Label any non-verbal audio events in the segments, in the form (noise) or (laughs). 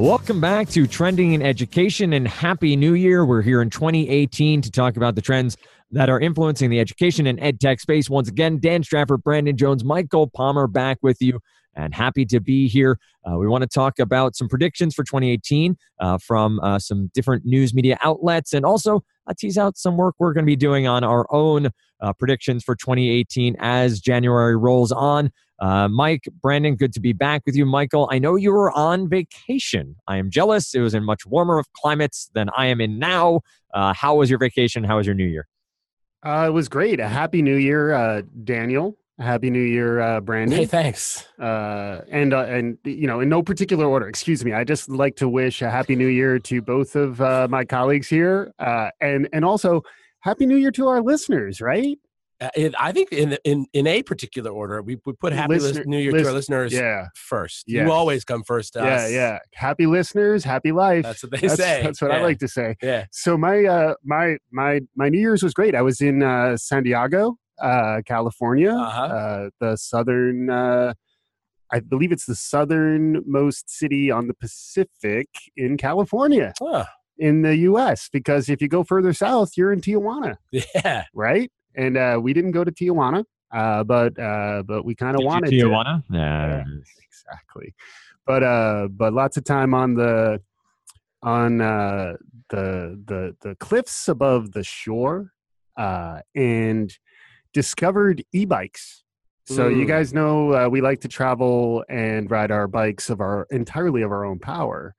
Welcome back to Trending in Education and Happy New Year. We're here in 2018 to talk about the trends that are influencing the education and ed tech space. Once again, Dan Strafford, Brandon Jones, Michael Palmer back with you and happy to be here. Uh, we want to talk about some predictions for 2018 uh, from uh, some different news media outlets and also uh, tease out some work we're going to be doing on our own uh, predictions for 2018 as January rolls on. Uh, Mike, Brandon, good to be back with you. Michael, I know you were on vacation. I am jealous. It was in much warmer of climates than I am in now. Uh, how was your vacation? How was your new year? Uh, it was great. A happy new year, uh, Daniel. Happy New Year, uh, Brandon. Hey, thanks. Uh, and uh, and you know, in no particular order. Excuse me. I just like to wish a Happy New Year to both of uh, my colleagues here, uh, and and also Happy New Year to our listeners. Right? Uh, it, I think in in in a particular order, we, we put Happy Listener- New Year to our listeners Yeah. first. You always come first to Yeah. us. Yeah. Yeah. Happy listeners. Happy life. That's what they that's, say. That's what I like to say. Yeah. So my uh, my my my New Year's was great. I was in uh, San Diego, uh, California, Uh-huh. uh, the southern. Uh, I believe it's the southernmost city on the Pacific in California, Huh. in the U.S. Because if you go further south, you're in Tijuana, (laughs) Yeah. right? And uh, we didn't go to Tijuana, uh, but uh, but we kind of wanted Tijuana? to. Yeah. Exactly, but uh, but lots of time on the on uh, the the the cliffs above the shore, uh, and discovered e-bikes. So you guys know uh, we like to travel and ride our bikes of our entirely of our own power,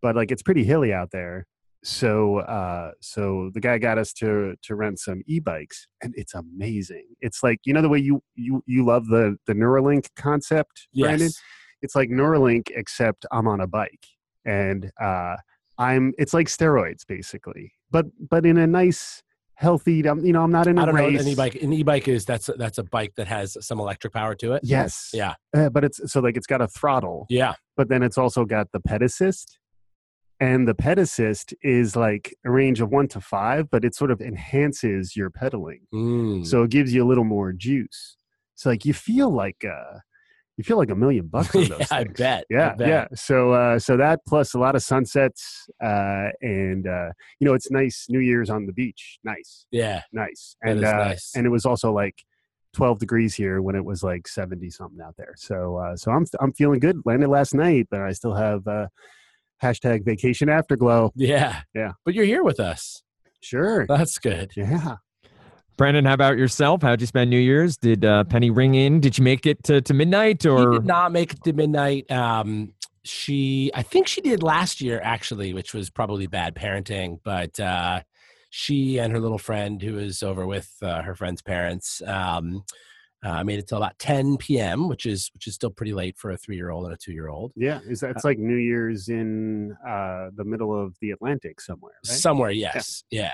but like it's pretty hilly out there. So uh, so the guy got us to to rent some e-bikes, and it's amazing. It's like you know the way you you you love the the Neuralink concept, Brandon. Yes. It's like Neuralink except I'm on a bike, and uh, I'm it's like steroids basically, but but in a nice healthy. um, You know, I'm not in a I don't know. race. An e-bike. An e-bike is that's a, that's a bike that has some electric power to it. Yes. Yeah. Uh, but it's so like it's got a throttle, Yeah. but then it's also got the ped assist. And the ped assist is like a range of one to five, but it sort of enhances your pedaling. Mm. So it gives you a little more juice. So like you feel like uh you feel like a million (laughs) bucks on those yeah, I bet. I Yeah, bet. yeah. So uh so that plus a lot of sunsets uh and uh you know it's nice New Year's on the beach. Nice. Yeah. Nice. And uh nice. and it was also like 12 degrees here when it was like 70 something out there. So uh so I'm I'm feeling good. Landed last night, but I still have uh hashtag vacation afterglow. Yeah. Yeah. But you're here with us. Sure. That's good. Yeah. Brandon, how about yourself? How'd you spend New Year's? Did uh, Penny ring in? Did you make it to, to midnight She or? did not make it to midnight. Um, she, I think she did last year actually, which was probably bad parenting. But uh, she and her little friend, who was over with uh, her friend's parents, um, uh, made it till about 10 p.m., which is which is still pretty late for a three-year-old and a two-year-old. Yeah, is that it's like New Year's in uh the middle of the Atlantic somewhere, right? Somewhere, yes, yeah.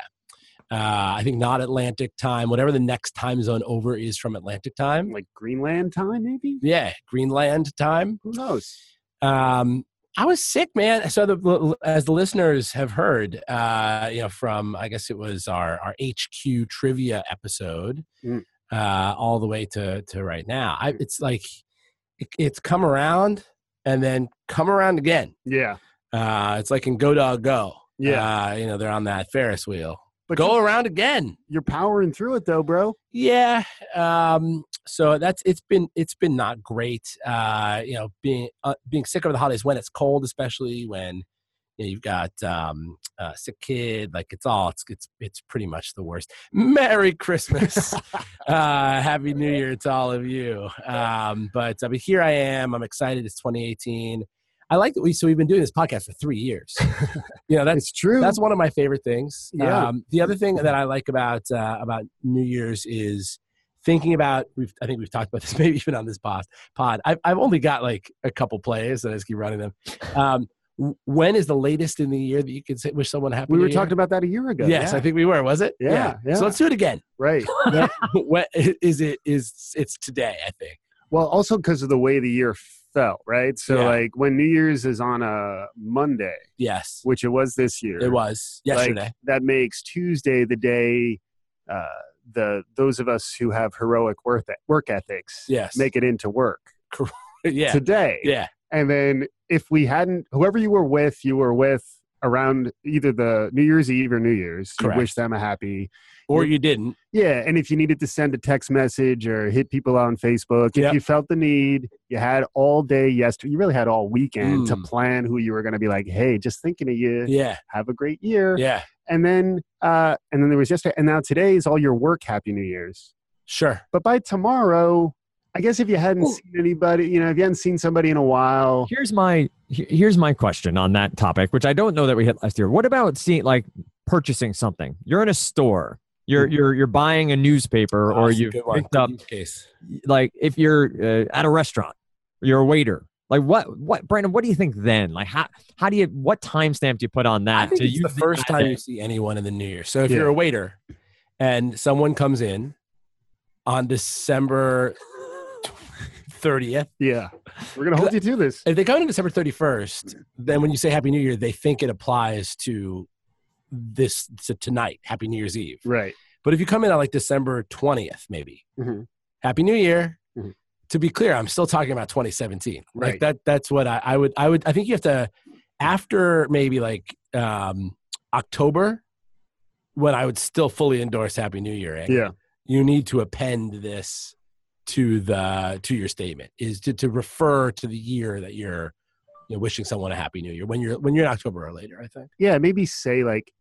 Uh, I think not Atlantic time, whatever the next time zone over is from Atlantic time. like Greenland time, maybe? Yeah, Greenland time. Who knows? Um, I was sick, man. So the as the listeners have heard, uh, you know, from I guess it was our our HQ trivia episode, Mm. Uh, all the way to to right now. I, it's like it, it's come around and then come around again. Yeah. Uh, it's like in Go Dog Go. Yeah. uh, you know, they're on that Ferris wheel. But Go around again. you're powering through it though, bro. Yeah. Um, so that's it's been it's been not great. Uh, you know, being uh, being sick over the holidays when it's cold, especially when you know, you've got um, a sick kid. Like it's all it's it's it's pretty much the worst. Merry Christmas, (laughs) uh, Happy New Year to all of you. Um, but uh, but here I am. I'm excited. It's 2018. I like that we so we've been doing this podcast for three years. (laughs) you know, that's It's true. that's one of my favorite things. Yeah. Um, the other thing that I like about uh, about New Year's is thinking about. We've I think we've talked about this (laughs) maybe even on this pod. Pod. I've I've only got like a couple plays that I just keep running them. Um, when is the latest in the year that you could say, wish someone happy? we were Year? talking about that a year ago. Yes, yeah. I think we were. Was it? Yeah, yeah. So let's do it again. right. (laughs) when, is it? Is it's today? I think. Well, also because of the way the year fell, right? So Yeah. like when New Year's is on a Monday, Yes, which it was this year. it was like, yesterday. that makes Tuesday the day uh, the those of us who have heroic work work ethics Yes. make it into work (laughs) yeah. today. yeah. And then if we hadn't, whoever you were with, you were with around either the New Year's Eve or New Year's. Correct. You wish them a happy. or you didn't. Yeah, and if you needed to send a text message or hit people on Facebook, if Yep. you felt the need, you had all day yesterday. You really had all weekend to Mm. plan who you were going to be like, "Hey, just thinking of you. Yeah, Have a great year." yeah, And then, uh, and then there was yesterday, and now today is all your work. Happy New Year's. sure. But by tomorrow, I guess if you hadn't Well- seen anybody, you know, if you hadn't seen somebody in a while, Here's my here's my question on that topic, which I don't know that we hit last year. What about seeing like purchasing something? You're in a store. You're you're you're buying a newspaper, Oh, or you good picked up case. like if you're uh, at a restaurant, you're a waiter. Like what what Brandon? What do you think then? Like how how do you what timestamp do you put on that I think to it's use the first time day? you see anyone in the new year. So if Yeah. you're a waiter and someone comes in on December 30th, yeah, we're gonna hold you to this. if they come in December 31st, then when you say Happy New Year, they think it applies to this to tonight, Happy New Year's Eve. Right. But if you come in on like December 20th, maybe, Mhm. Happy New Year. Mhm. To be clear, I'm still talking about 2017. Like Right. that that's what I, I would I would I think you have to after maybe like um October when I would still fully endorse Happy New Year. eh, Yeah. You need to append this to the to your statement is to, to refer to the year that you're you know, wishing someone a happy new year when you're when you're in October or later, I think. Yeah. Maybe say like,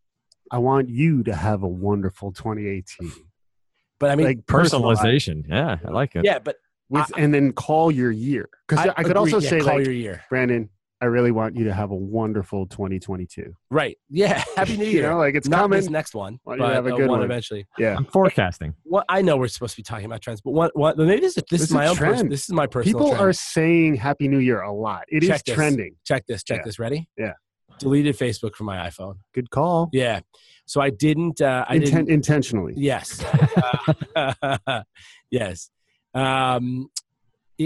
"I want you to have a wonderful 2018." But I mean like personalized personalization? Yeah, I like it. yeah, but with, and then call your year. Because I, could agree, also yeah, say call like, your year. Brandon, I really want you to have a wonderful 2022. Right. Yeah. (laughs) Happy New Year. You Year. know, like it's Not coming. this next one, Why don't you but have a good one, one? eventually. Yeah. I'm forecasting. What I know we're supposed to be talking about trends, but what what maybe this is this This is is my own person. trend. This is my personal. People trend. are saying Happy New Year a lot. It is Check this. trending. check this. Check Yeah. this. Ready? Yeah. Deleted Facebook from my iPhone. Good call. Yeah. So I didn't. Uh, I Inten- didn't. intentionally. Yes. Uh, (laughs) yes. Um,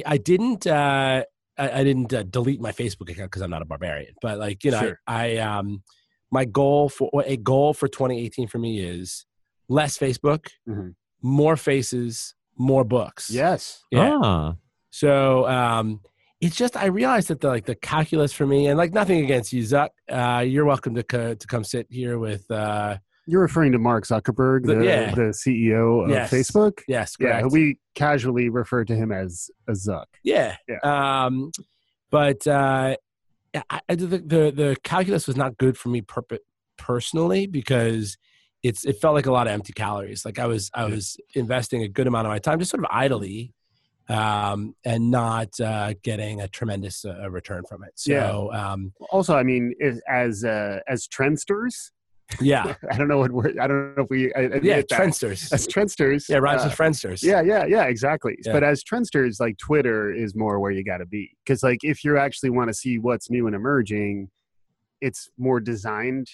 I didn't. Uh, I, I didn't uh, delete my Facebook account because I'm not a barbarian. But like you know, Sure. I, I um, my goal for a goal for 2018 for me is less Facebook, Mhm. more faces, more books. Yes. Yeah. Ah, So um, it's just I realized that the like the calculus for me, and like nothing against you, Zuck. Uh, you're welcome to co- to come sit here with. Uh, You're referring to Mark Zuckerberg, The- yeah. the CEO of Yes. Facebook. yes, Yeah, we casually refer to him as a Zuck. Yeah. Yeah. Um, but uh, I, I, the, the the calculus was not good for me perp- personally because it's it felt like a lot of empty calories. Like I was I Yeah. was investing a good amount of my time just sort of idly, um, and not uh, getting a tremendous uh, return from it. So um, Also, I mean, as uh, as trendsters, yeah, (laughs) I don't know what word. I don't know if we. I, admit yeah, that. trendsters. As trendsters, Yeah, rhymes uh, with friendsters. Yeah, yeah, yeah, exactly. Yeah. But as trendsters, like Twitter is more where you got to be because, like, if you actually want to see what's new and emerging, it's more designed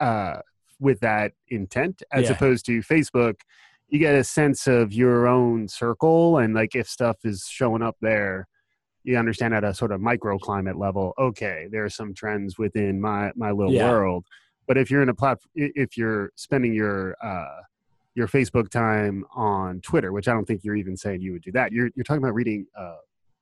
uh, with that intent as Yeah. opposed to Facebook. You get a sense of your own circle, and like if stuff is showing up there, you understand at a sort of microclimate level. Okay, there are some trends within my my little Yeah. world. But if you're in a platform, if you're spending your uh, your Facebook time on Twitter, which I don't think you're even saying you would do that. You're you're talking about reading a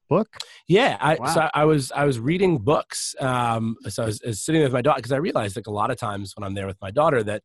book. Yeah, I, so I was I was reading books. Um, so I was, I was sitting with my daughter because I realized like a lot of times when I'm there with my daughter that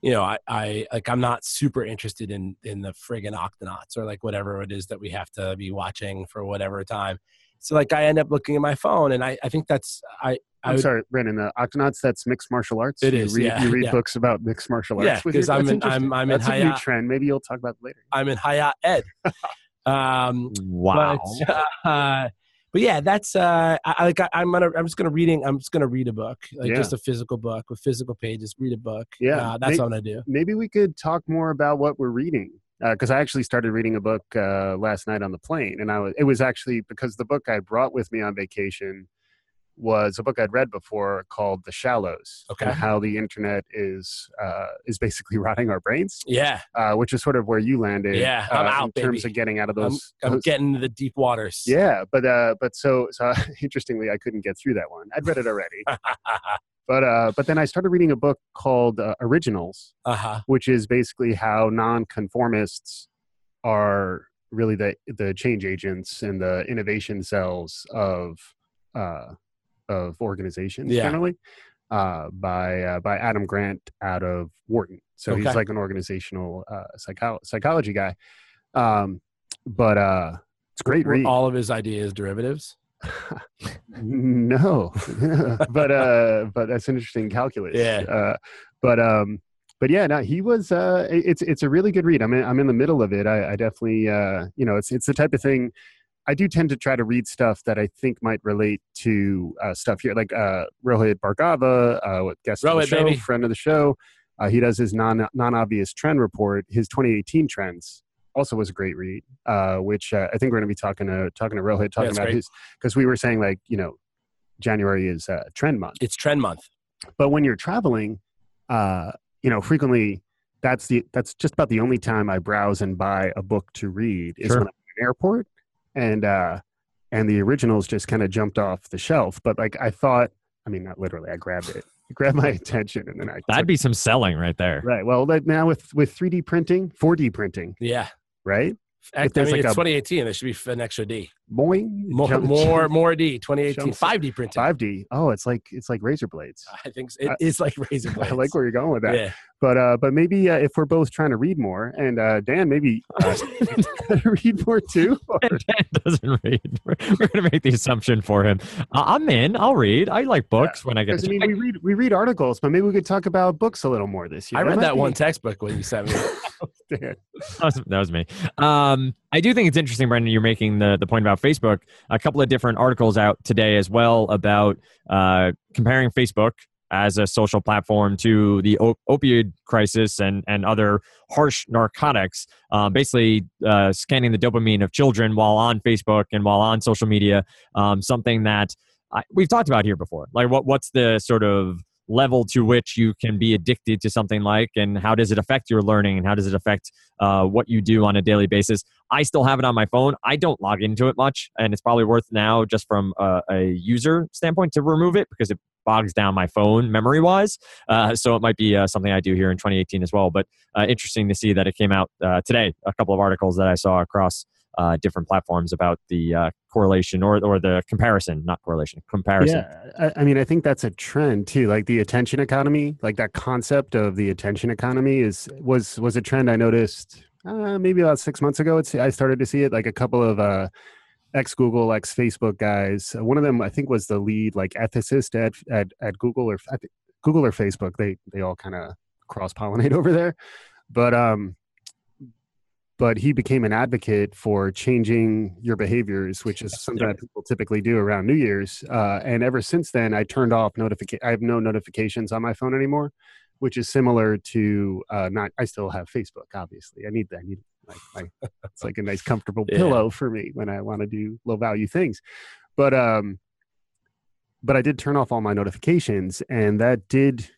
you know I, I like I'm not super interested in in the friggin' octonauts or like whatever it is that we have to be watching for whatever time. So like I end up looking at my phone and I I think that's I I I'm would, sorry, Brendan. The Octonauts. That's mixed martial arts. It you is, Read, yeah, You read yeah. books about mixed martial arts. Yeah, with your- 'cause I'm in- interesting. I'm- I'm in That's a new trend. Maybe you'll talk about it later. I'm in Hayat Ed. (laughs) um, wow. But, (laughs) uh, but yeah, that's uh, I, I like. I, I'm gonna. I'm just gonna reading. I'm just gonna read a book, like Yeah. just a physical book with physical pages. Read a book. Yeah. uh, that's May- what I'm gonna do. Maybe we could talk more about what we're reading. Because I actually started reading a book uh, last night on the plane, and I was it was actually because the book I brought with me on vacation was a book I'd read before called The Shallows. Okay. and how the internet is uh, is basically (laughs) rotting our brains. Yeah, uh, which is sort of where you landed. Yeah, I'm uh, out, in terms baby. of getting out of I'm, those. I'm those- getting into the deep waters. yeah, but uh, but so so (laughs) interestingly, I couldn't get through that one. I'd read it already, (laughs) but uh, but then I started reading a book called uh, Originals, uh huh. which is basically how nonconformists are really the the change agents and the innovation cells of uh, of organizations Yeah. generally uh, by uh, by Adam Grant out of Wharton. So he's like an organizational uh, psycho- psychology guy. Um, but uh, it's great Were read. all of his ideas derivatives. (laughs) no, (laughs) but uh, but that's an interesting calculus. Yeah. Uh, but um, but yeah, no, he was. Uh, it's it's a really good read. I'm in, I'm in the middle of it. I, I definitely uh, you know, it's it's the type of thing. I do tend to try to read stuff that I think might relate to uh, stuff here, like uh, Rohit Bhargava, uh, guest of the Rohit, show, baby. friend of the show. Uh, he does his non non obvious trend report. His 2018 trends also was a great read, uh, which uh, I think we're going to be talking to talking to Rohit talking that's about great. his because we were saying like you know January is uh, trend month, It's trend month. but when you're traveling, uh, you know frequently that's the that's just about the only time I browse and buy a book to read is Sure. when I'm in an airport and uh, and the originals just kind of jumped off the shelf. But like I thought, I mean not literally, I grabbed it, it (laughs) grabbed my attention, and then I That'd took- be some selling right there. right. Well, like now with with 3D printing, 4D printing, Yeah. right? I, I mean, like it's a- 2018. There should be an extra D. Boing, More, jump- more, more D. 2018. jumps- 5D printing. 5D. Oh, it's like it's like razor blades. I think so. It I- is like razor blades. (laughs) I like where you're going with that. Yeah. But uh, but maybe uh, if we're both trying to read more, and uh, Dan maybe uh, (laughs) (laughs) read more too. or- Dan doesn't read. We're, we're going to make the assumption for him. Uh, I'm in. I'll read. I like books when I get. Because I The mean, we read we read articles, but maybe we could talk about books a little more this year. I read might that be- one textbook when you sent me. Dan. (laughs) that, was, that was me. Um, I do think it's interesting, Brendan. You're making the the point about Facebook. A couple of different articles out today as well about uh, comparing Facebook as a social platform to the op- opioid crisis and and other harsh narcotics. Uh, basically, uh, scanning the dopamine of children while on Facebook and while on social media. Um, something that I, we've talked about here before. Like, what what's the sort of level to which you can be addicted to something like, and how does it affect your learning, and how does it affect uh, what you do on a daily basis. I still have it on my phone. I don't log into it much, and it's probably worth now, just from a, a user standpoint, to remove it because it bogs down my phone memory wise. Uh, so it might be uh, something I do here in 2018 as well. But uh, interesting to see that it came out uh, today. A couple of articles that I saw across uh, different platforms about the uh, correlation or or the comparison, not correlation, comparison. Yeah, I, I mean, I think that's a trend too. Like the attention economy, like that concept of the attention economy is was was a trend I noticed uh, maybe about six months ago. It's I started to see it. Like a couple of uh, ex Google, ex Facebook guys. One of them, I think, was the lead like ethicist at at, at Google or Google or Facebook. They they all kind of cross pollinate (laughs) over there, but um. But he became an advocate for changing your behaviors, which is something that people typically do around New Year's. Uh, and ever since then, I turned off notification. I have no notifications on my phone anymore, which is similar to uh, not. I still have Facebook, obviously. I need that. I need like my. it's like a nice, comfortable Yeah. pillow for me when I want to do low value things. But um, but I did turn off all my notifications, and that did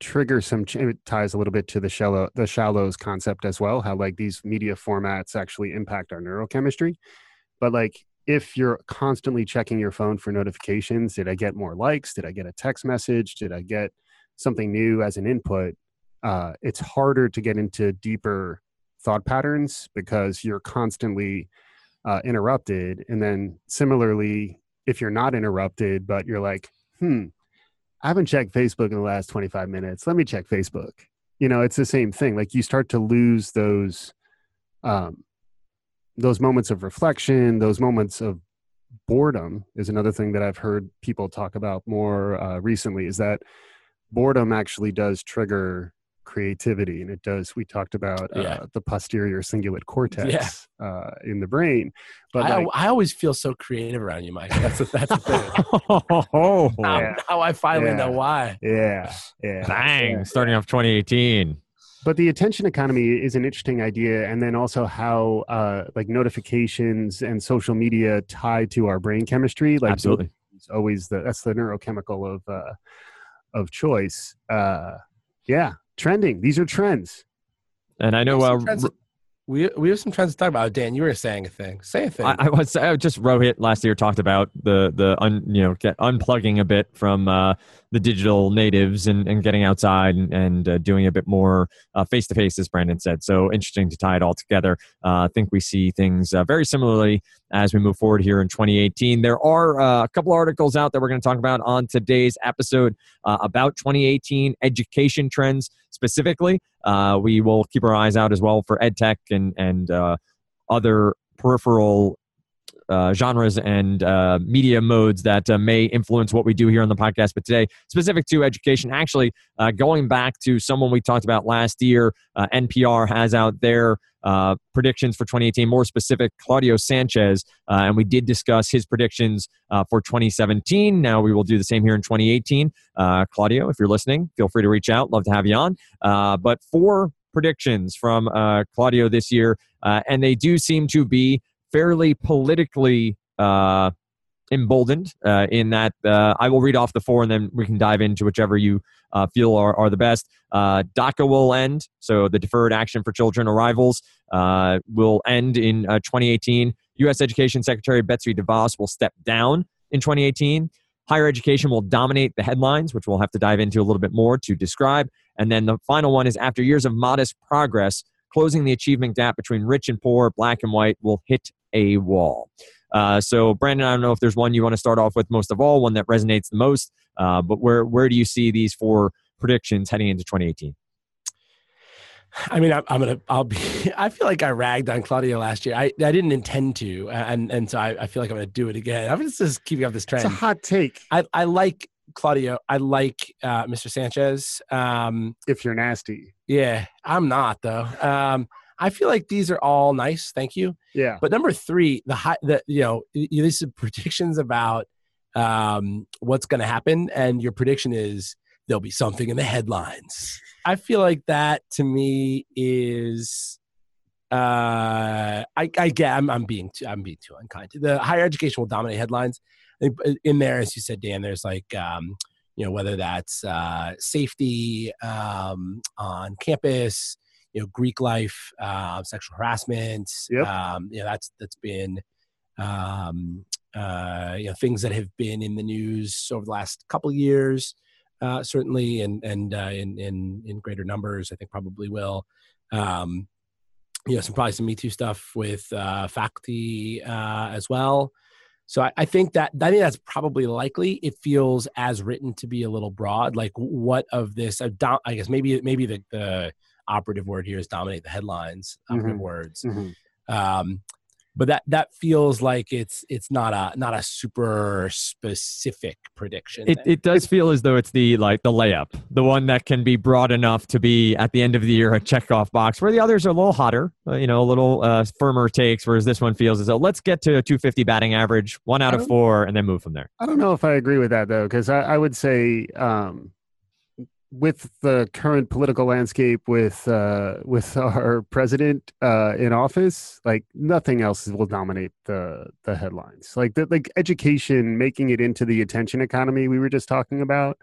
trigger some. It ties a little bit to the shallow the shallows concept as well. How like these media formats actually impact our neurochemistry, but like if you're constantly checking your phone for notifications, did I get more likes? Did I get a text message? Did I get something new as an input? Uh, it's harder to get into deeper thought patterns because you're constantly uh, interrupted. And then similarly, if you're not interrupted, but you're like, hmm, I haven't checked Facebook in the last 25 minutes. Let me check Facebook. You know, it's the same thing. Like you start to lose those um, those moments of reflection, those moments of boredom is another thing that I've heard people talk about more uh, recently. Is that boredom actually does trigger creativity, and it does. We talked about uh, Yeah. the posterior cingulate cortex uh, in the brain, but I, like, I always feel so creative around you, Mike. That's the, that's the thing. (laughs) oh, (laughs) now, Yeah. now I finally Yeah. know why. yeah, yeah, bang! yeah. Starting off 2018. but the attention economy is an interesting idea and then also how uh, like notifications and social media tie to our brain chemistry like Absolutely. it's always the that's the neurochemical of uh, of choice uh, yeah trending these are trends And I know We have uh, some trends- we we have some trends to talk about. Dan, you were saying a thing. Say a thing. I, I was I just Rohit last year talked about the the un, you know get unplugging a bit from uh, the digital natives and, and getting outside and, and uh, doing a bit more face to face, as Brandon said. So interesting to tie it all together. Uh, I think we see things uh, very similarly as we move forward here in 2018. There are uh, a couple articles out that we're going to talk about on today's episode about 2018 education trends specifically. we will keep our eyes out as well for EdTech and, and other peripheral uh, genres and uh, media modes that uh, may influence what we do here on the podcast. But today, specific to education, actually uh, going back to someone we talked about last year, uh, NPR has out their uh, predictions for 2018, more specific, Claudio Sanchez, and we did discuss his predictions for 2017. Now we will do the same here in 2018. Claudio, if you're listening, feel free to reach out. Love to have you on. but four predictions from Claudio this year, and they do seem to be fairly politically uh, emboldened uh, in that uh, I will read off the four and then we can dive into whichever you uh, feel are, are the best. Uh, DACA will end, so the Deferred Action for Children Arrivals uh, will end in 2018. U.S. Education Secretary Betsy DeVos will step down in 2018. Higher education will dominate the headlines, which we'll have to dive into a little bit more to describe. And then the final one is after years of modest progress, closing the achievement gap between rich and poor, black and white will hit a wall. Uh, so, Brandon, I don't know if there's one you want to start off with most of all, one that resonates the most, uh, but where, where do you see these four predictions heading into 2018? I mean, I, I'm, gonna. I'll be. (laughs) I feel like I ragged on Claudio last year. I, I didn't intend to, and and so I, I feel like I'm gonna do it again. I'm just, just keeping up this trend. It's a hot take. I, I like Claudio. I like uh, Mr. Sanchez. Um, if you're nasty, yeah, I'm not though. Um, I feel like these are all nice. Thank you. Yeah. But number three, the high, the you know, these are predictions about um, what's going to happen, and your prediction is there'll be something in the headlines. I feel like that to me is. Uh, I, I get. I'm, I'm being too. I'm being too unkind. The higher education will dominate headlines. In there, as you said, Dan, there's like um, you know whether that's uh, safety um, on campus you know Greek life, uh, sexual harassment. Yep. Um, you know that's that's been um, uh, you know things that have been in the news over the last couple years, uh, certainly, and and uh, in in in greater numbers. I think probably will. Um, you know, some probably some Me Too stuff with uh, faculty uh, as well. So I, I, think that I think that's probably likely. It feels as written to be a little broad. Like what of this? I guess maybe maybe the, the operative word here is dominate the headlines. Operative mm-hmm. words. Mm-hmm. Um, but that that feels like it's it's not a not a super specific prediction. It it does feel as though it's the like the layup, the one that can be broad enough to be at the end of the year a check off box. Where the others are a little hotter, uh, you know, a little uh, firmer takes. Whereas this one feels as though let's get to a 250 batting average, one out of four, and then move from there. I don't know if I agree with that though, because I, I would say um, with the current political landscape with uh, with (laughs) our president uh, in office, like nothing else will dominate the the headlines. Like the, like education making it into the attention economy we were just talking about.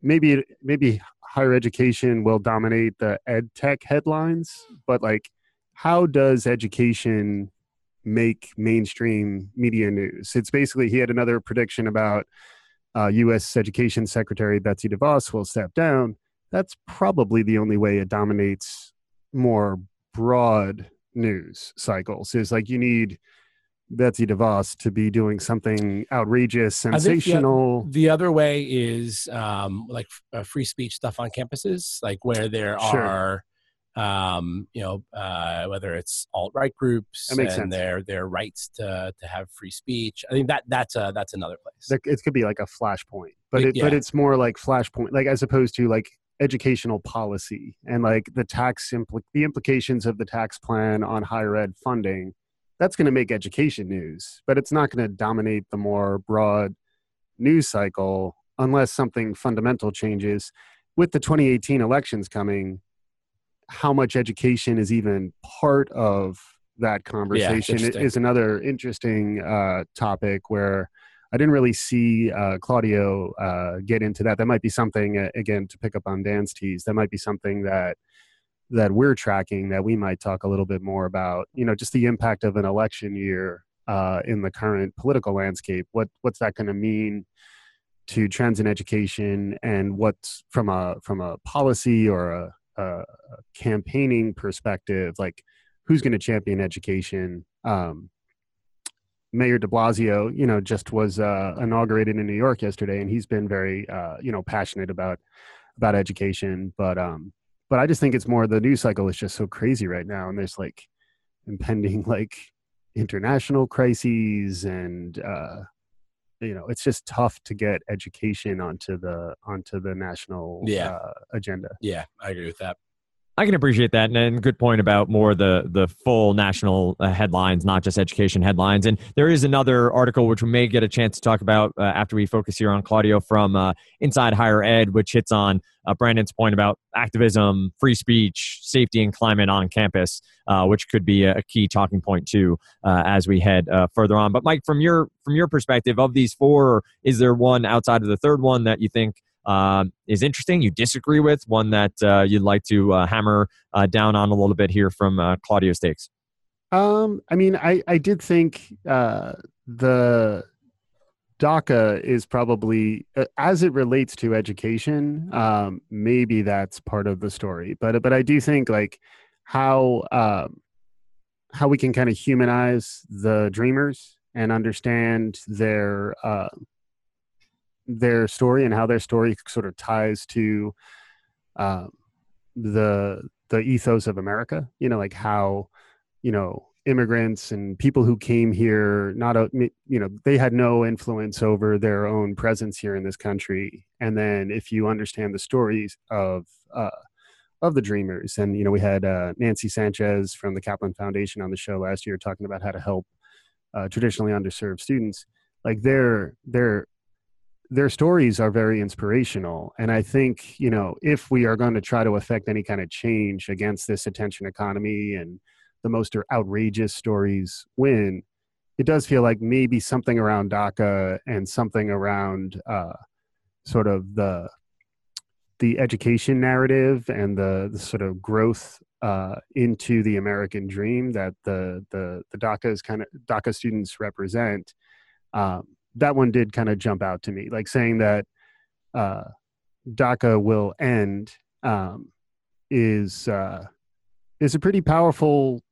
Maybe maybe higher education will dominate the ed tech headlines, but like how does education make mainstream media news? It's basically he had another prediction about uh, U.S. Education Secretary Betsy DeVos will step down, that's probably the only way it dominates more broad news cycles. Is like you need Betsy DeVos to be doing something outrageous, sensational. The, the, other way is um, like uh, free speech stuff on campuses, like where there sure. are um, you know, uh, whether it's alt right groups and sense. their their rights to to have free speech. I think that that's a that's another place. It could be like a flashpoint, but it, yeah. but it's more like flashpoint, like as opposed to like educational policy and like the tax impl- the implications of the tax plan on higher ed funding. That's going to make education news, but it's not going to dominate the more broad news cycle unless something fundamental changes. With the 2018 elections coming, how much education is even part of that conversation yeah, is another interesting uh, topic where I didn't really see uh, Claudio uh, get into that. That might be something uh, again to pick up on Dan's tease. That might be something that that we're tracking that we might talk a little bit more about. You know, just the impact of an election year uh, in the current political landscape. What what's that going to mean to trends in education and what's from a from a policy or a, a campaigning perspective, like who's going to champion education. Um, Mayor De Blasio, you know, just was uh, inaugurated in New York yesterday, and he's been very, uh, you know, passionate about about education. But um, but I just think it's more the news cycle is just so crazy right now, and there's like impending (laughs) like international crises and uh, you know it's just tough to get education onto the onto the national Yeah. uh, agenda Yeah, I agree with that. I can appreciate that, and, and good point about more the the full national uh, headlines, not just education headlines. And there is another article which we may get a chance to talk about uh, after we focus here on Claudio from uh, Inside Higher Ed, which hits on uh, Brandon's point about activism, free speech, safety, and climate on campus, uh, which could be a, key talking point too uh, as we head further on. But Mike, from your from your perspective, of these four, is there one outside of the third one that you think? Um, is interesting, you disagree with, one that uh, you'd like to uh, hammer uh, down on a little bit here from uh, Claudio's takes. Um, I mean, I I did think uh, the DACA is probably uh, as it relates to education. Um, maybe that's part of the story, but but I do think like how um, how we can kind of humanize the dreamers and understand their uh, their story and how their story sort of ties to um, the the ethos of America. You know, like how you know immigrants and people who came here not a you know they had no influence over their own presence here in this country and then if you understand the stories of uh of the dreamers and you know we had uh nancy sanchez from the kaplan foundation on the show last year talking about how to help uh, traditionally underserved students like their their their stories are very inspirational and i think you know if we are going to try to affect any kind of change against this attention economy and the most outrageous stories win, it does feel like maybe something around DACA and something around uh, sort of the the education narrative and the, the sort of growth uh, into the American dream that the the the DACA's kind of DACA students represent. Um, that one did kind of jump out to me, like saying that uh, DACA will end um, is uh, is a pretty powerful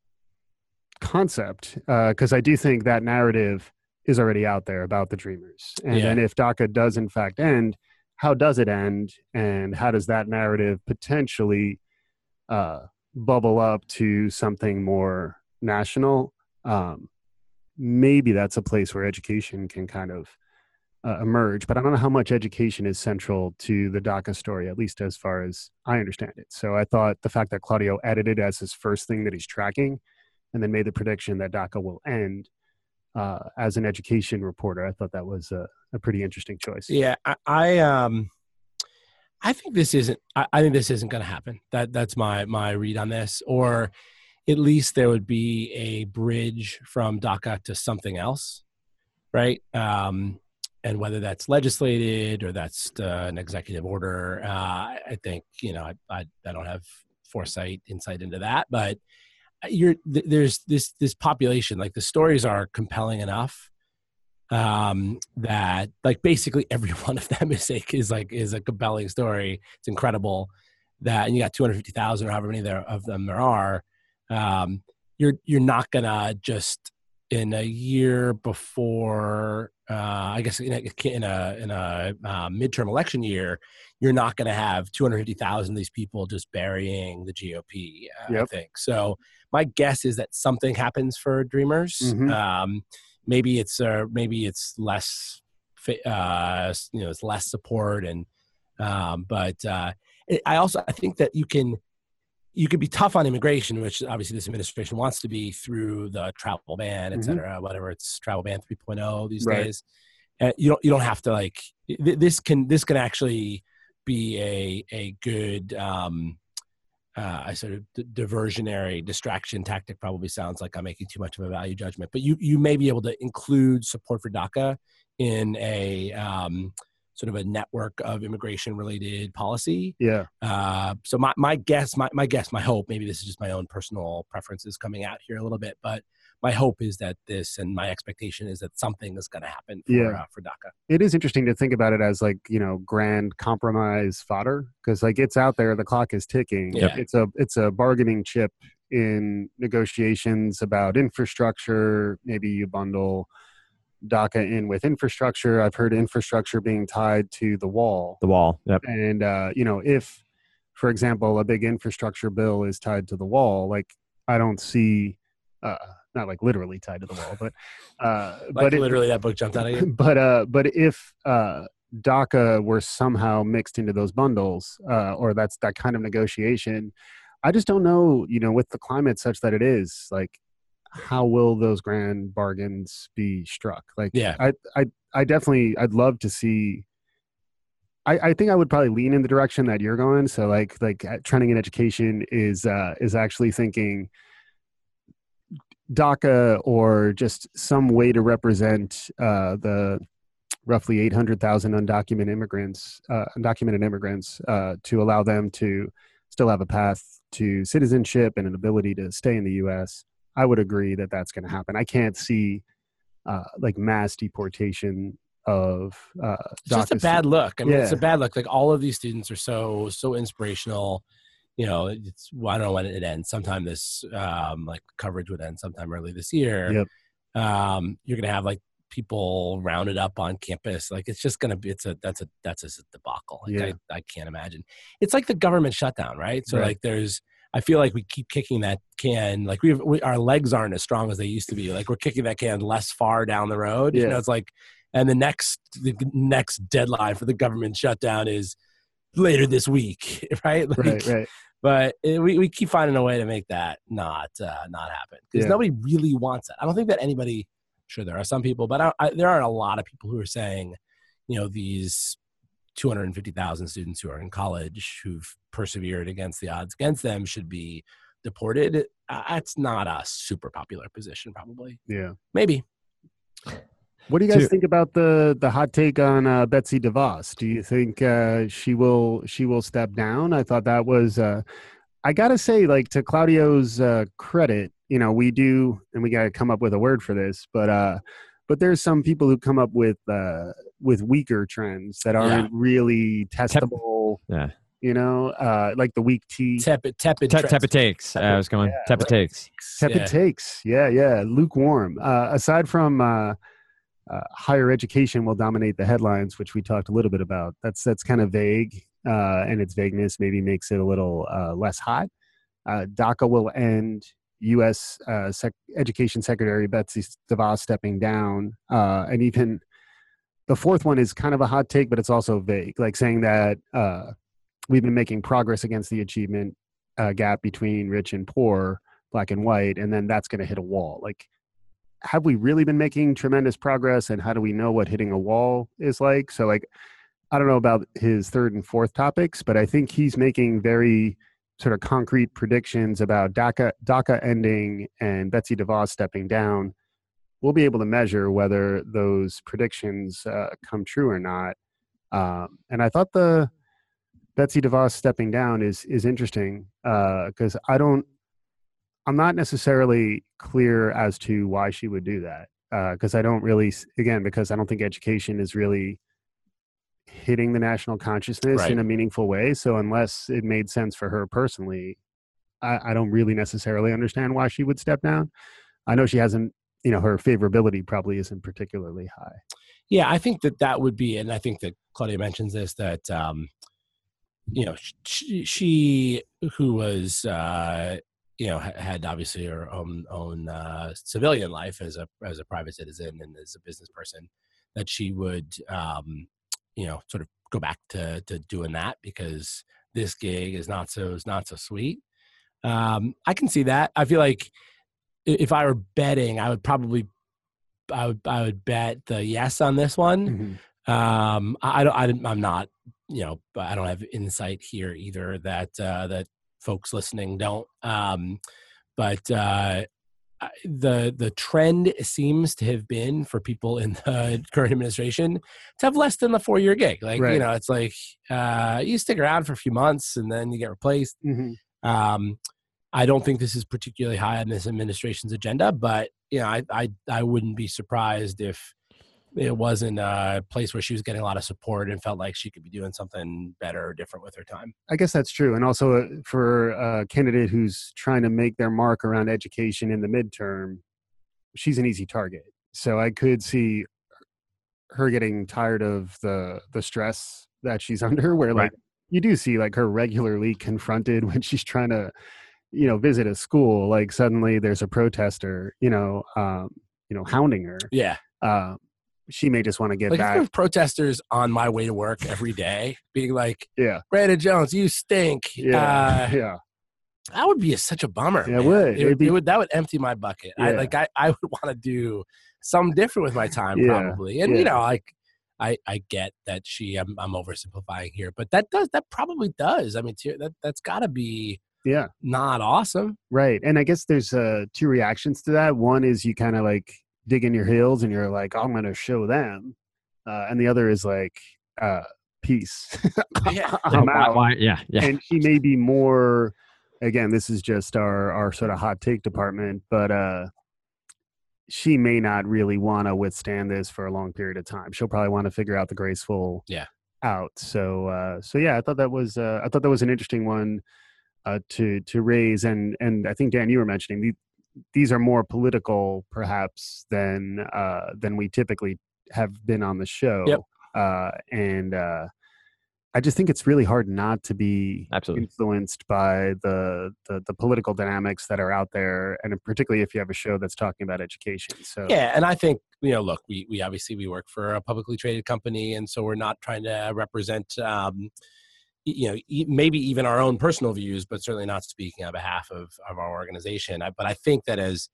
concept because I do think that narrative is already out there about the dreamers. And Yeah. then if DACA does in fact end, how does it end? And how does that narrative potentially uh, bubble up to something more national? Um, maybe that's a place where education can kind of uh, emerge, but I don't know how much education is central to the DACA story, at least as far as I understand it. So I thought the fact that Claudio edited as his first thing that he's tracking and then made the prediction that DACA will end uh, as an education reporter, I thought that was a, a pretty interesting choice. Yeah, I, I um, I think this isn't. I, I think this isn't going to happen. That that's my my read on this. Or at least there would be a bridge from DACA to something else, right? Um, and whether that's legislated or that's uh, an executive order, uh, I think you know I, I I don't have foresight insight into that, but you're th- there's this this population like the stories are compelling enough um that like basically every (laughs) one of them is like is like is a compelling story it's incredible that and you got 250,000 or however many there of them there are um you're you're not gonna just in a year before uh i guess in a in a, in a uh, midterm election year you're not going to have 250,000 of these people just burying the GOP uh, I think so my guess is that something happens for dreamers. Mhm. um maybe it's uh maybe it's less fa- uh you know it's less support and um but uh it, i also i think that you can you could be tough on immigration which obviously this administration wants to be through the travel ban et Mhm. whatever it's travel ban 3.0 these Right. days uh, you don't you don't have to like th- this can this can actually be a a good um uh, I sort of d- diversionary distraction tactic probably sounds like I'm making too much of a value judgment, but you you may be able to include support for DACA in a um, sort of a network of immigration related policy. Yeah. Uh, so my, my guess, my, my guess, my hope, maybe this is just my own personal preferences coming out here a little bit, but my hope is that this and my expectation is that something is going to happen for Yeah. uh, for DACA. it is interesting to think about it as like you know grand compromise fodder because like it's out there the clock is ticking Yeah. it's a it's a bargaining chip in negotiations about infrastructure maybe you bundle daca in with infrastructure i've heard infrastructure being tied to the wall The wall. Yep. and uh, you know if for example a big infrastructure bill is tied to the wall like i don't see uh, not like literally tied to the wall but uh, Like but it, literally, that book jumped out of you. (laughs) but uh but if uh DACA were somehow mixed into those bundles, uh, or that's that kind of negotiation, I just don't know, you know, with the climate such that it is, like how will those grand bargains be struck? Like Yeah. I I I definitely I'd love to see I, I think I would probably lean in the direction that you're going. So like like uh, trending in education is uh is actually thinking DACA or just some way to represent uh, the roughly 800,000 undocumented immigrants, uh, undocumented immigrants, uh, to allow them to still have a path to citizenship and an ability to stay in the U.S. I would agree that that's going to happen. I can't see uh, like mass deportation of uh, It's just a bad look. I mean, it's a bad look. Like all of these students are so so inspirational. You know, it's well, I don't know when it ends. Sometime this um, like coverage would end sometime early this year. Yep. Um, you're gonna have like people rounded up on campus. Like it's just gonna be it's a that's a that's a debacle. Like, Yeah. I, I can't imagine. It's like the government shutdown, right? So Right. like there's I feel like we keep kicking that can like we've, we our legs aren't as strong as they used to be. Like we're kicking that can less far down the road. You Yeah. know, it's like and the next the next deadline for the government shutdown is later this week, (laughs) right? Like, Right, right. But it, we we keep finding a way to make that not uh, not happen because Yeah. nobody really wants it. I don't think that anybody. Sure, there are some people, but I, I, there are a lot of people who are saying, you know, these 250,000 students who are in college who've persevered against the odds against them should be deported. Uh, that's not a super popular position, probably. Yeah. Maybe. What do you guys To- think about the the hot take on uh, Betsy DeVos? Do you think uh, she will she will step down? I thought that was. Uh, I gotta say, like to Claudio's uh, credit, you know, we do, and we gotta come up with a word for this, but uh, but there's some people who come up with uh, with weaker trends that aren't really testable. Yeah. You know, uh, like the weak tea. Tepid, tepid. Te- tepid takes. Uh, I was going Yeah, tepid right. takes. Tepid Yeah. takes. Yeah, yeah. Lukewarm. Uh, aside from uh, uh, higher education will dominate the headlines, which we talked a little bit about. That's that's kind of vague, uh, and its vagueness maybe makes it a little uh, less hot. Uh, DACA will end. U.S. Uh, Sec- Education Secretary Betsy DeVos stepping down, uh, and even the fourth one is kind of a hot take, but it's also vague, like saying that uh, we've been making progress against the achievement uh, gap between rich and poor, black and white, and then that's going to hit a wall. Like, have we really been making tremendous progress? And how do we know what hitting a wall is like? So, like, I don't know about his third and fourth topics, but I think he's making very sort of concrete predictions about DACA, DACA ending and Betsy DeVos stepping down. We'll be able to measure whether those predictions uh, come true or not. Um, and I thought the Betsy DeVos stepping down is is interesting because I don't, I'm not necessarily clear as to why she would do that because I don't really, again, because I don't think education is really hitting the national consciousness Right. in a meaningful way. So unless it made sense for her personally, I, I don't really necessarily understand why she would step down. I know she hasn't, you know, her favorability probably isn't particularly high. Yeah, I think that that would be, and I think that Claudio mentions this that um, you know she, she who was uh, you know had obviously her own own uh, civilian life as a as a private citizen and as a business person that she would um, you know sort of go back to to doing that because this gig is not so is not so sweet. Um, I can see that. I feel like if I were betting, I would probably I would I would bet the yes on this one. Um, I, I don't. i i'm not. You know, I don't have insight here either that uh, that folks listening don't. Um, but uh, the the trend seems to have been for people in the (laughs) current administration to have less than the four year gig. Like you know, it's like uh, you stick around for a few months and then you get replaced. Mhm. Um, I don't think this is particularly high on this administration's agenda, but you know, I, I, I wouldn't be surprised if it wasn't a place where she was getting a lot of support and felt like she could be doing something better or different with her time. I guess that's true. And also uh, for a candidate who's trying to make their mark around education in the midterm, she's an easy target. So I could see her getting tired of the the stress that she's (laughs) under where like right. you do see like her regularly confronted (laughs) when she's trying to you know visit a school like suddenly there's a protester you know um you know hounding her yeah um she may just want to get like back. protesters on my way to work every day, being like, "Yeah, Brandon Jones, you stink." Yeah, uh, yeah. That would be a, such a bummer. Yeah, it would. It, be, it, would. That would empty my bucket. Yeah. I like. I, I would want to do something different with my time, yeah. probably. And yeah. you know, like, I I get that she. I'm, I'm oversimplifying here, but that does that probably does. I mean, that that's got to be yeah not awesome, right? And I guess there's uh two reactions to that. One is you kind of like dig in your heels and you're like, I'm going to show them. Uh, and the other is like, uh, peace. (laughs) yeah. I'm out. Why, yeah, yeah. And she may be more, again, this is just our, our sort of hot take department, but, uh, she may not really want to withstand this for a long period of time. She'll probably want to figure out the graceful yeah out. So uh so yeah, I thought that was uh I thought that was an interesting one uh to to raise and and I think Dan you were mentioning these are more political perhaps than uh, than we typically have been on the show. Yep. Uh, and uh, I just think it's really hard not to be Absolutely. influenced by the, the, the political dynamics that are out there, and particularly if you have a show that's talking about education. So yeah, and I think you know, look, we we obviously we work for a publicly traded company, and so we're not trying to represent. Um, you know maybe even our own personal views but certainly not speaking on behalf of, of our organization. I, but i think that as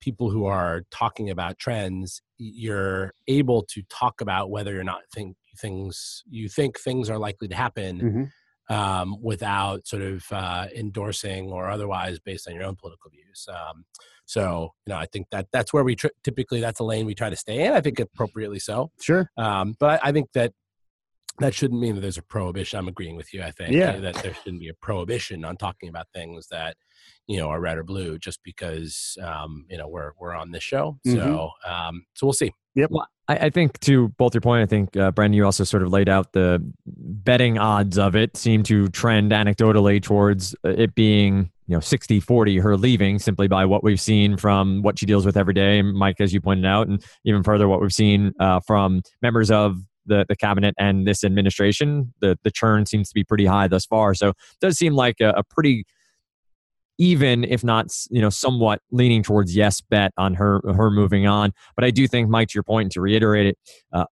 people who are talking about trends you're able to talk about whether or not think things you think things are likely to happen mm-hmm. um, without sort of uh, endorsing or otherwise based on your own political views. Um, so you know i think that that's where we tr- typically that's a lane we try to stay in. I think appropriately so. Sure. Um, but I, I think that that shouldn't mean that there's a prohibition. I'm agreeing with you. I think yeah. that there shouldn't be a prohibition on talking about things that you know are red or blue just because um, you know we're we're on this show. Mm-hmm. So um, so we'll see. Yep. Well, I, I, think to both your point, I think uh, Brendan, you also sort of laid out the betting odds of it seem to trend anecdotally towards uh, it being you know 60 40 her leaving simply by what we've seen from what she deals with every day mike as you pointed out and even further what we've seen uh, from members of the, the cabinet and this administration. The the churn seems to be pretty high thus far. So it does seem like a, a pretty even if not you know somewhat leaning towards yes bet on her her moving on but i do think mike to your point and to reiterate it uh,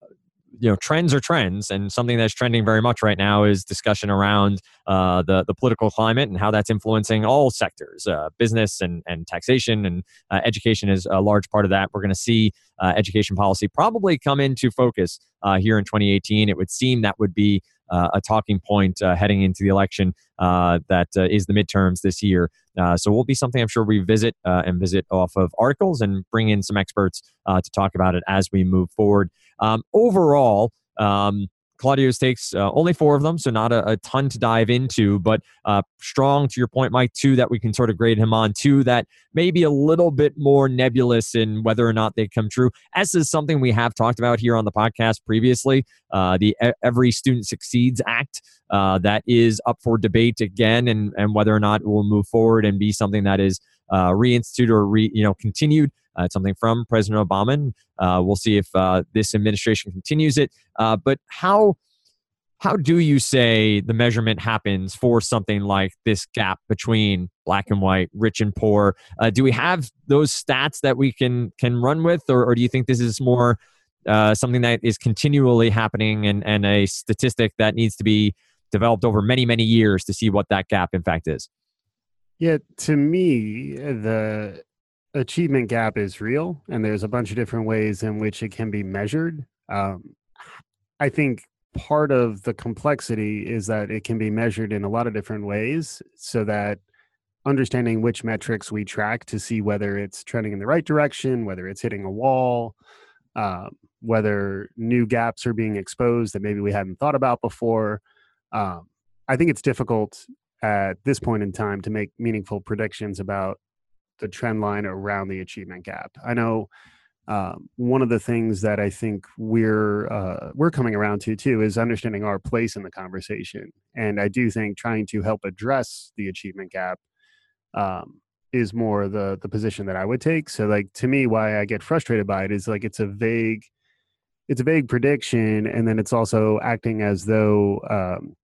you know trends are trends and something that's trending very much right now is discussion around uh, the the political climate and how that's influencing all sectors uh, business and and taxation and uh, education is a large part of that. We're going to see uh, education policy probably come into focus uh, here in 2018 it would seem that would be uh, a talking point heading into the election that is the midterms this year. So will be something i'm sure we visit and visit off of articles and bring in some experts to talk about it as we move forward um, overall, um, Claudio's takes uh, only four of them, so not a, a ton to dive into, but uh, strong to your point, Mike. Two that we can sort of grade him on. Two that may be a little bit more nebulous in whether or not they come true. As is something we have talked about here on the podcast previously. Uh, the Every Student Succeeds Act uh, that is up for debate again, and and whether or not it will move forward and be something that is uh, reinstituted or re, you know continued. Uh, it's something from President Obama. Uh, we'll see if uh, this administration continues it. Uh, but how how do you say the measurement happens for something like this gap between black and white, rich and poor? Uh, do we have those stats that we can can run with, or, or do you think this is more uh, something that is continually happening and, and a statistic that needs to be developed over many many years to see what that gap in fact is? Yeah, to me, the achievement gap is real, and there's a bunch of different ways in which it can be measured. Um, I think part of the complexity is that it can be measured in a lot of different ways, so that understanding which metrics we track to see whether it's trending in the right direction, whether it's hitting a wall, um, whether new gaps are being exposed that maybe we hadn't thought about before. Um, I think it's difficult at this point in time to make meaningful predictions about the trend line around the achievement gap. I know um, one of the things that I think we're uh, we're coming around to too is understanding our place in the conversation, and I do think trying to help address the achievement gap um, is more the the position that I would take. So, like to me, why I get frustrated by it is like it's a vague it's a vague prediction, and then it's also acting as though um,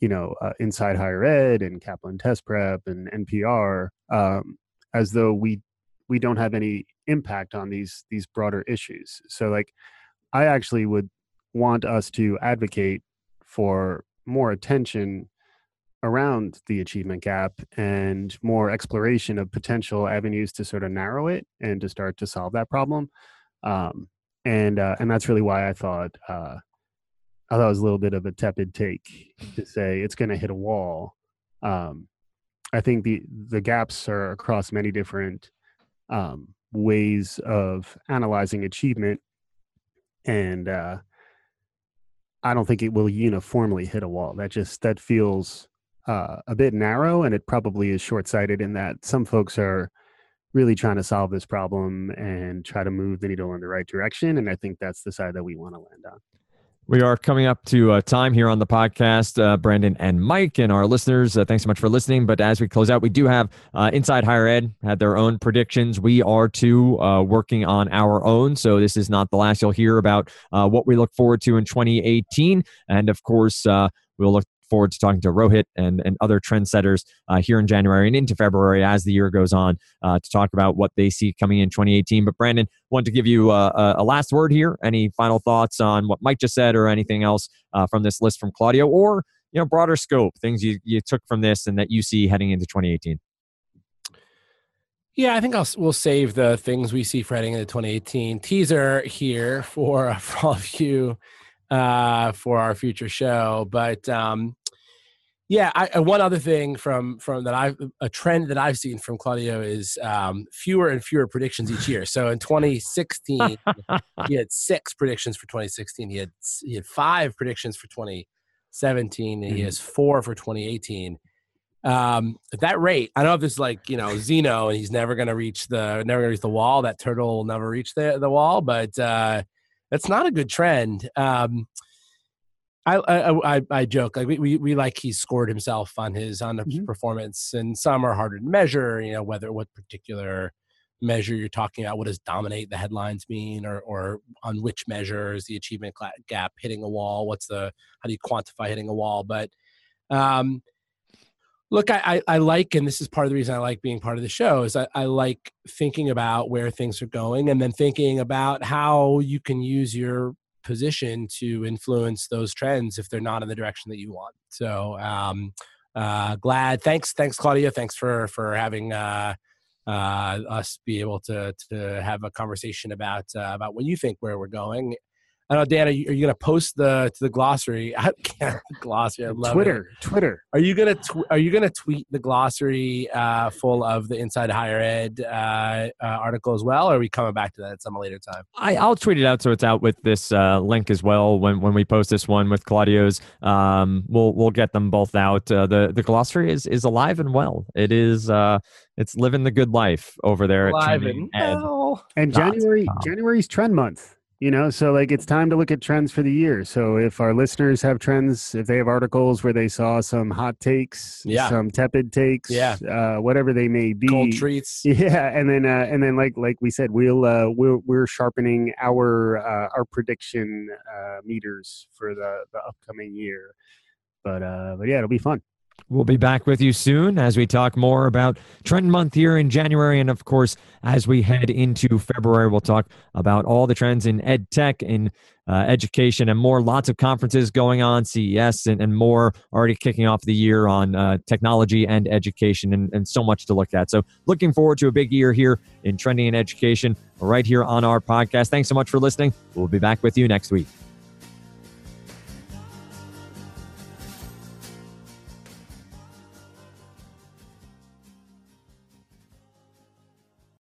you know uh, inside higher ed and Kaplan test prep and NPR um, as though we we don't have any impact on these these broader issues. So like I actually would want us to advocate for more attention around the achievement gap and more exploration of potential avenues to sort of narrow it and to start to solve that problem. Um, and uh, and that's really why I thought uh, I thought it was a little bit of a tepid take to say it's going to hit a wall. Um, I think the the gaps are across many different um, ways of analyzing achievement, and uh, I don't think it will uniformly hit a wall. That just that feels uh, a bit narrow, and it probably is short sighted in that some folks are really trying to solve this problem and try to move the needle in the right direction, and I think that's the side that we want to land on. We are coming up to uh, time here on the podcast, uh, Brandon and Mike, and our listeners. Uh, thanks so much for listening. But as we close out, we do have uh, Inside Higher Ed had their own predictions. We are too uh, working on our own, so this is not the last you'll hear about what we look forward to in 2018. And of course, we'll look forward to talking to Rohit and, and other trendsetters uh, here in January and into February as the year goes on uh, to talk about what they see coming in 2018. But Brandon, want to give you uh, a last word here. Any final thoughts on what Mike just said or anything else uh, from this list from Claudio or you know broader scope things you, you took from this and that you see heading into 2018? Yeah, I think I'll we'll save the things we see for heading into 2018 teaser here for (laughs) for all of you uh, for our future show. But um, yeah, I, one other thing from from that I a trend that I've seen from Claudio is um, fewer and fewer predictions each year. So in 2016, he had six predictions for 2016. He had he had five predictions for 2017, and he mm-hmm. has four for 2018. Um, at that rate, I don't know if this is like you know Zeno, and he's never going to reach the never going to reach the wall. That turtle will never reach the the wall, but uh, that's not a good trend. Um, I, I, I I joke like we, we we like he scored himself on his on the mm-hmm. performance, and some are harder to measure. You know whether what particular measure you're talking about. What does dominate the headlines mean, or or on which measure is the achievement gap hitting a wall? What's the how do you quantify hitting a wall? But um, look, I, I, I like, and this is part of the reason I like being part of the show is I, I like thinking about where things are going, and then thinking about how you can use your position to influence those trends if they're not in the direction that you want. So um, uh, glad. Thanks, thanks, Claudio. Thanks for for having uh, uh, us be able to to have a conversation about uh, about what you think where we're going. I don't know, Dan, are you, you going to post the to the glossary? (laughs) I can't the glossary. I love Twitter. It. Twitter. Are you going to tw- are you going to tweet the glossary uh, full of the Inside Higher Ed uh, uh, article as well, or are we coming back to that at some later time? I, will tweet it out so it's out with this uh, link as well when, when we post this one with Claudio's. Um, we'll we'll get them both out. Uh, the the glossary is is alive and well. It is uh, it's living the good life over there alive at and well. And January January's trend month you know so like it's time to look at trends for the year. So if our listeners have trends if they have articles where they saw some hot takes yeah. some tepid takes yeah. uh, whatever they may be cold treats. (laughs) yeah and then uh, and then like like we said we'll uh we're, we're sharpening our uh, our prediction uh meters for the the upcoming year. But uh but yeah it'll be fun We'll be back with you soon as we talk more about Trend Month here in January. And of course, as we head into February, we'll talk about all the trends in ed tech, in uh, education, and more. Lots of conferences going on, CES, and, and more already kicking off the year on uh, technology and education, and, and so much to look at. So, looking forward to a big year here in trending in education right here on our podcast. Thanks so much for listening. We'll be back with you next week.